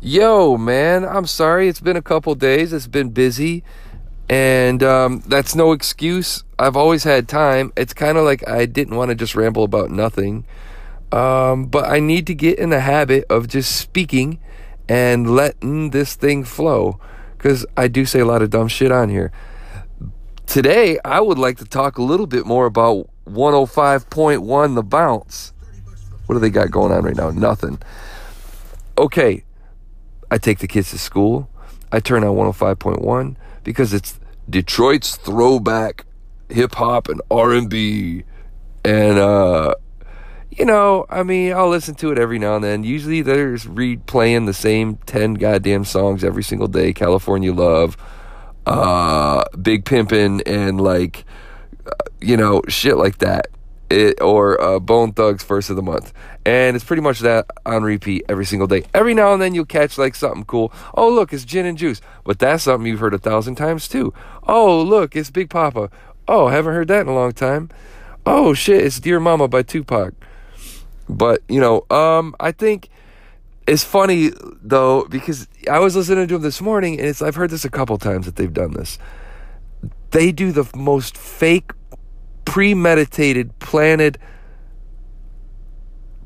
Yo, man, I'm sorry. It's been a couple days. It's been busy. And um, that's no excuse. I've always had time. It's kind of like I didn't want to just ramble about nothing. Um, but I need to get in the habit of just speaking and letting this thing flow. Because I do say a lot of dumb shit on here. Today, I would like to talk a little bit more about 105.1 The Bounce. What do they got going on right now? Nothing. Okay, I take the kids to school. I turn on 105.1 because it's Detroit's throwback hip hop and R&B. And uh you know, I mean, I'll listen to it every now and then. Usually there's Reed playing the same 10 goddamn songs every single day. California Love, uh Big Pimpin' and like uh, you know, shit like that it, or uh, Bone Thugs first of the month. And it's pretty much that on repeat every single day. Every now and then you'll catch like something cool. Oh, look, it's gin and juice. But that's something you've heard a thousand times too. Oh, look, it's Big Poppa. Oh, haven't heard that in a long time. Oh, shit, it's Dear Mama by Tupac. But, you know, um, I think it's funny though, because I was listening to them this morning and it's, I've heard this a couple times that they've done this. They do the most fake premeditated, planted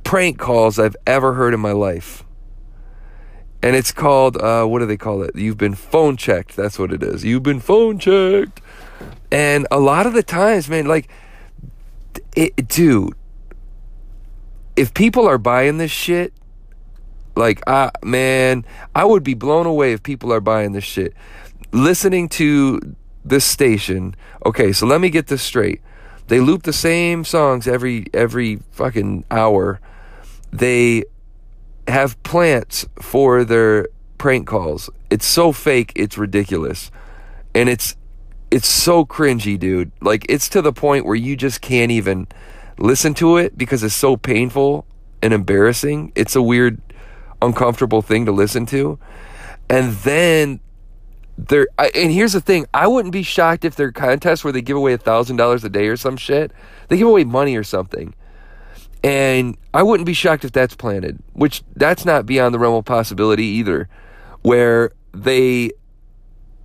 prank calls I've ever heard in my life. And it's called, uh, what do they call it? You've been phone checked. That's what it is. You've been phone checked. And a lot of the times, man, like, it, dude, if people are buying this shit, like, I, man, I would be blown away if people are buying this shit. Listening to this station, okay, so let me get this straight. They loop the same songs every every fucking hour. They have plants for their prank calls. It's so fake, it's ridiculous. And it's it's so cringy, dude. Like it's to the point where you just can't even listen to it because it's so painful and embarrassing. It's a weird uncomfortable thing to listen to. And then there and here's the thing. I wouldn't be shocked if their contests where they give away a thousand dollars a day or some shit they give away money or something. And i wouldn't be shocked if that's planted which that's not beyond the realm of possibility either where they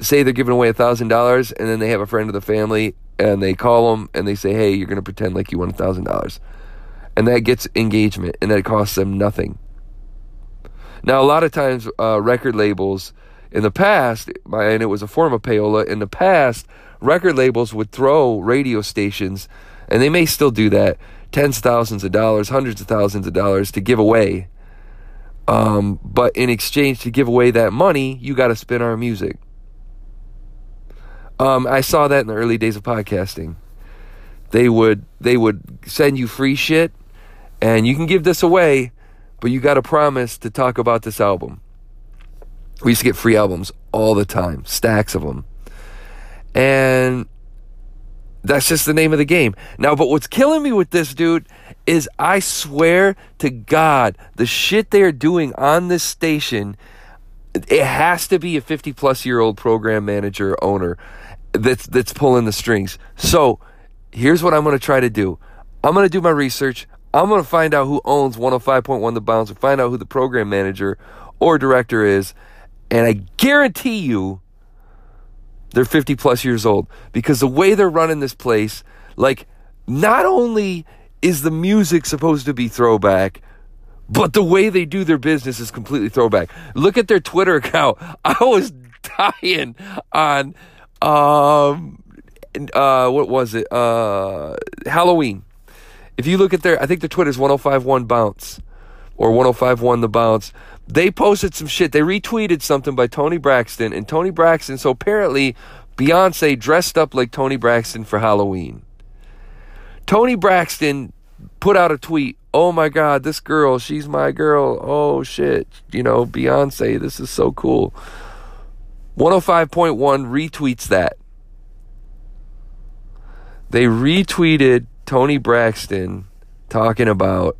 say they're giving away a thousand dollars and then they have a friend of the family and they call them and they say hey you're going to pretend like you won a thousand dollars. And that gets engagement and that costs them nothing. Now a lot of times uh, record labels in the past, and it was a form of payola, in the past, record labels would throw radio stations, and they may still do that, tens of thousands of dollars, hundreds of thousands of dollars to give away. Um, but in exchange to give away that money, you got to spin our music. Um, I saw that in the early days of podcasting. They would they would send you free shit, and you can give this away, but you got to promise to talk about this album. We used to get free albums all the time, stacks of them. And that's just the name of the game. Now, but what's killing me with this dude is I swear to God, the shit they are doing on this station, it has to be a 50 plus year old program manager owner that's that's pulling the strings. So, here's what I'm going to try to do. I'm going to do my research. I'm going to find out who owns 105.1 The Bounce and find out who the program manager or director is and I guarantee you they're 50 plus years old because the way they're running this place, like, not only is the music supposed to be throwback, but the way they do their business is completely throwback. Look at their Twitter account. I was dying on um uh what was it? Uh Halloween. If you look at their I think their Twitter is 1051 bounce or 1051 the bounce they posted some shit. They retweeted something by Toni Braxton, and Toni Braxton. So apparently, Beyonce dressed up like Toni Braxton for Halloween. Toni Braxton put out a tweet. Oh my God, this girl, she's my girl. Oh shit, you know, Beyonce, this is so cool. 105.1 retweets that. They retweeted Toni Braxton talking about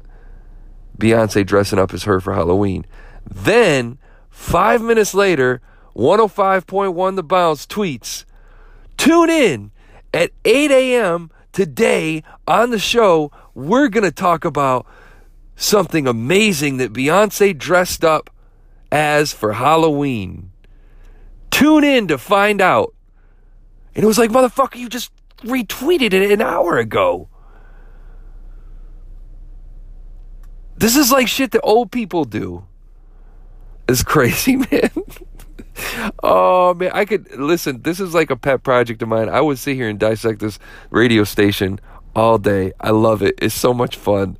Beyonce dressing up as her for Halloween. Then, five minutes later, 105.1 The Bounce tweets, Tune in at 8 a.m. today on the show. We're going to talk about something amazing that Beyonce dressed up as for Halloween. Tune in to find out. And it was like, motherfucker, you just retweeted it an hour ago. This is like shit that old people do. It's crazy, man. oh man, I could listen. This is like a pet project of mine. I would sit here and dissect this radio station all day. I love it. It's so much fun.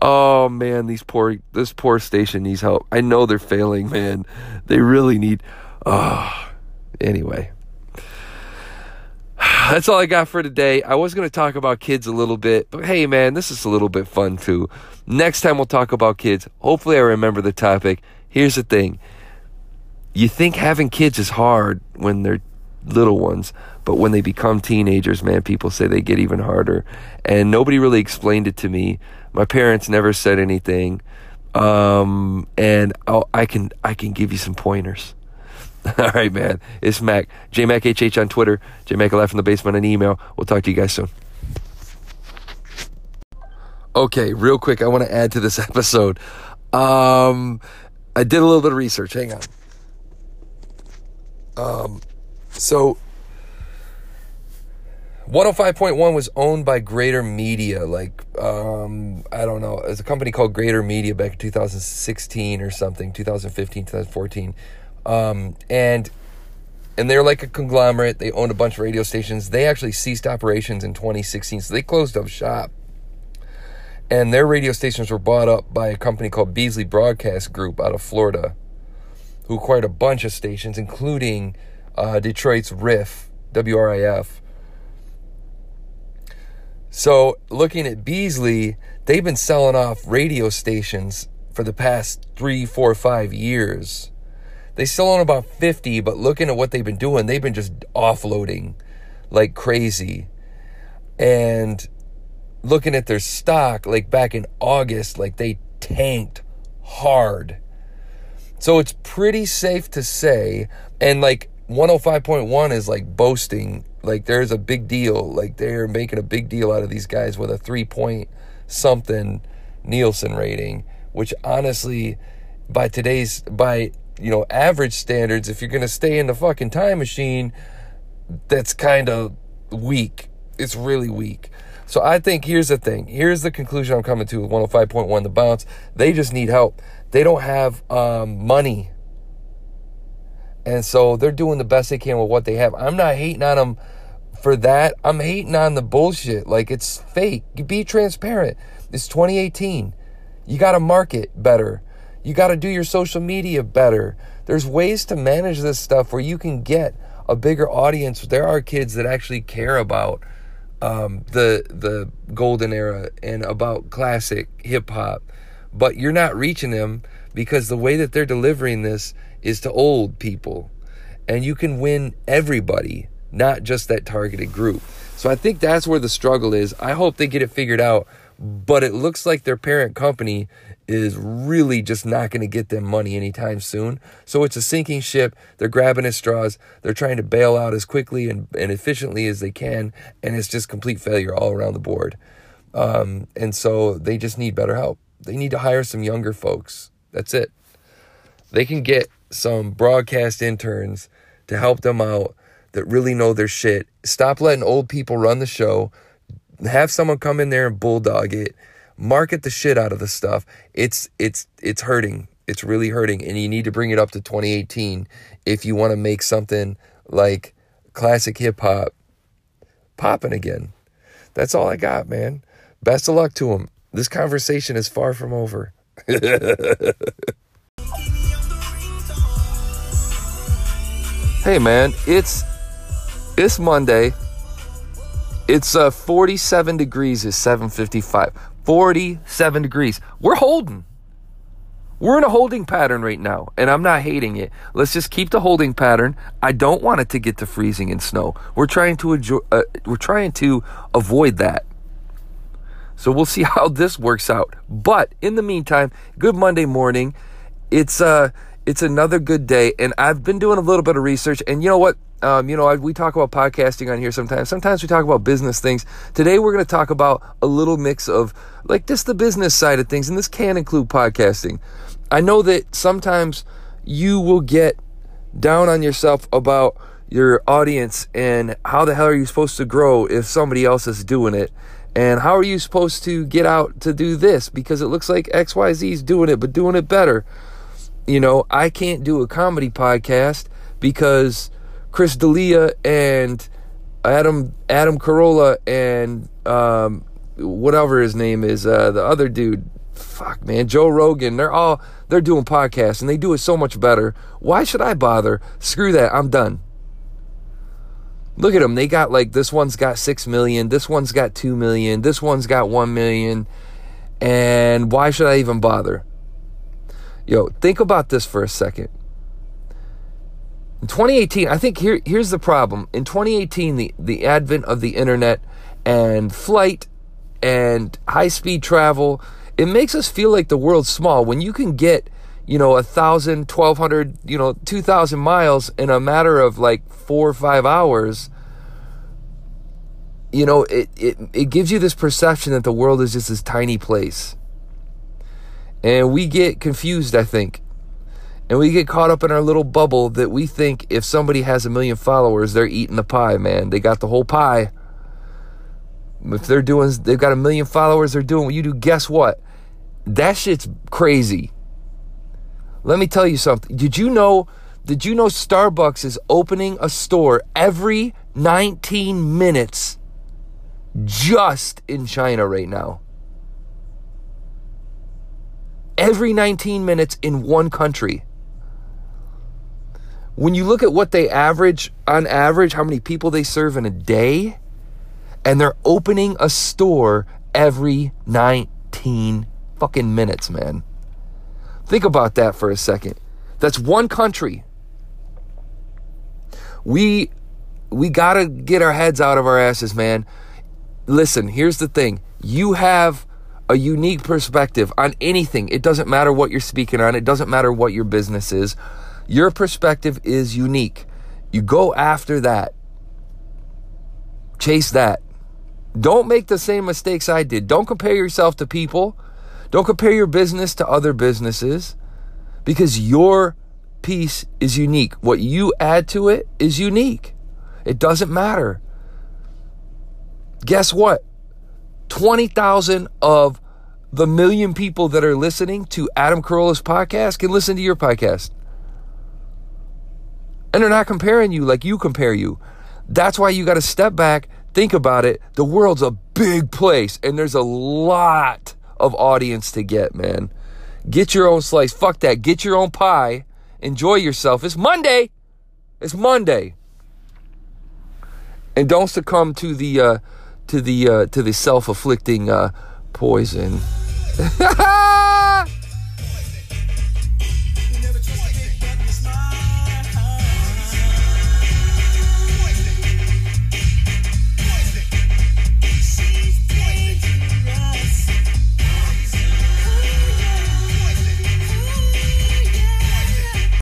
Oh man, these poor this poor station needs help. I know they're failing, man. They really need. Oh, anyway. That's all I got for today. I was going to talk about kids a little bit, but hey, man, this is a little bit fun too. Next time we'll talk about kids. Hopefully, I remember the topic. Here's the thing you think having kids is hard when they're little ones, but when they become teenagers, man, people say they get even harder. And nobody really explained it to me. My parents never said anything. Um, and I'll, I can I can give you some pointers. All right, man. It's Mac. JMacHH on Twitter. JMac Alive from the basement on email. We'll talk to you guys soon. Okay, real quick, I want to add to this episode. Um, I did a little bit of research. Hang on. Um, so 105.1 was owned by Greater Media, like um, I don't know, it's a company called Greater Media back in 2016 or something, 2015, 2014. Um, and and they're like a conglomerate. They owned a bunch of radio stations. They actually ceased operations in 2016, so they closed up shop. And their radio stations were bought up by a company called Beasley Broadcast Group out of Florida, who acquired a bunch of stations, including uh, Detroit's Riff, WRIF. So, looking at Beasley, they've been selling off radio stations for the past three, four, five years they still own about 50, but looking at what they've been doing, they've been just offloading like crazy. And looking at their stock, like back in August, like they tanked hard. So it's pretty safe to say, and like 105.1 is like boasting, like there's a big deal. Like they're making a big deal out of these guys with a three point something Nielsen rating, which honestly, by today's, by you know, average standards, if you're going to stay in the fucking time machine, that's kind of weak. It's really weak. So I think here's the thing. Here's the conclusion I'm coming to with 105.1 The Bounce. They just need help. They don't have um, money. And so they're doing the best they can with what they have. I'm not hating on them for that. I'm hating on the bullshit. Like it's fake. Be transparent. It's 2018. You got to market better. You got to do your social media better. There's ways to manage this stuff where you can get a bigger audience. There are kids that actually care about um, the the golden era and about classic hip hop, but you're not reaching them because the way that they're delivering this is to old people, and you can win everybody, not just that targeted group. So I think that's where the struggle is. I hope they get it figured out, but it looks like their parent company is really just not going to get them money anytime soon. So it's a sinking ship. They're grabbing at straws. They're trying to bail out as quickly and, and efficiently as they can. And it's just complete failure all around the board. Um, and so they just need better help. They need to hire some younger folks. That's it. They can get some broadcast interns to help them out that really know their shit. Stop letting old people run the show. Have someone come in there and bulldog it market the shit out of the stuff. It's it's it's hurting. It's really hurting and you need to bring it up to 2018 if you want to make something like classic hip hop popping again. That's all I got, man. Best of luck to him. This conversation is far from over. hey man, it's it's Monday. It's uh 47 degrees is 755. 47 degrees. We're holding. We're in a holding pattern right now, and I'm not hating it. Let's just keep the holding pattern. I don't want it to get to freezing and snow. We're trying to enjoy, uh, we're trying to avoid that. So we'll see how this works out. But in the meantime, good Monday morning. It's uh it's another good day, and I've been doing a little bit of research, and you know what? Um, you know, I, we talk about podcasting on here sometimes. Sometimes we talk about business things. Today we're going to talk about a little mix of like just the business side of things, and this can include podcasting. I know that sometimes you will get down on yourself about your audience and how the hell are you supposed to grow if somebody else is doing it? And how are you supposed to get out to do this? Because it looks like XYZ is doing it, but doing it better. You know, I can't do a comedy podcast because Chris D'Elia and Adam Adam Carolla and um, whatever his name is, uh, the other dude, fuck man, Joe Rogan. They're all they're doing podcasts and they do it so much better. Why should I bother? Screw that. I'm done. Look at them. They got like this one's got 6 million, this one's got 2 million, this one's got 1 million. And why should I even bother? Yo, think about this for a second. In 2018, I think here here's the problem. In 2018, the, the advent of the internet and flight and high speed travel, it makes us feel like the world's small. When you can get, you know, a thousand, twelve hundred, you know, two thousand miles in a matter of like four or five hours, you know, it, it, it gives you this perception that the world is just this tiny place. And we get confused, I think. And we get caught up in our little bubble that we think if somebody has a million followers, they're eating the pie, man. They got the whole pie. If they're doing, they've got a million followers, they're doing what you do. Guess what? That shit's crazy. Let me tell you something. Did you know? Did you know Starbucks is opening a store every 19 minutes just in China right now? Every 19 minutes in one country. When you look at what they average, on average, how many people they serve in a day, and they're opening a store every 19 fucking minutes, man. Think about that for a second. That's one country. We we got to get our heads out of our asses, man. Listen, here's the thing. You have a unique perspective on anything. It doesn't matter what you're speaking on, it doesn't matter what your business is. Your perspective is unique. You go after that. Chase that. Don't make the same mistakes I did. Don't compare yourself to people. Don't compare your business to other businesses because your piece is unique. What you add to it is unique. It doesn't matter. Guess what? 20,000 of the million people that are listening to Adam Carolla's podcast can listen to your podcast. And they're not comparing you like you compare you. That's why you got to step back, think about it. The world's a big place and there's a lot of audience to get, man. Get your own slice. Fuck that. Get your own pie. Enjoy yourself. It's Monday. It's Monday. And don't succumb to the uh, to the uh, to the self-afflicting uh, poison.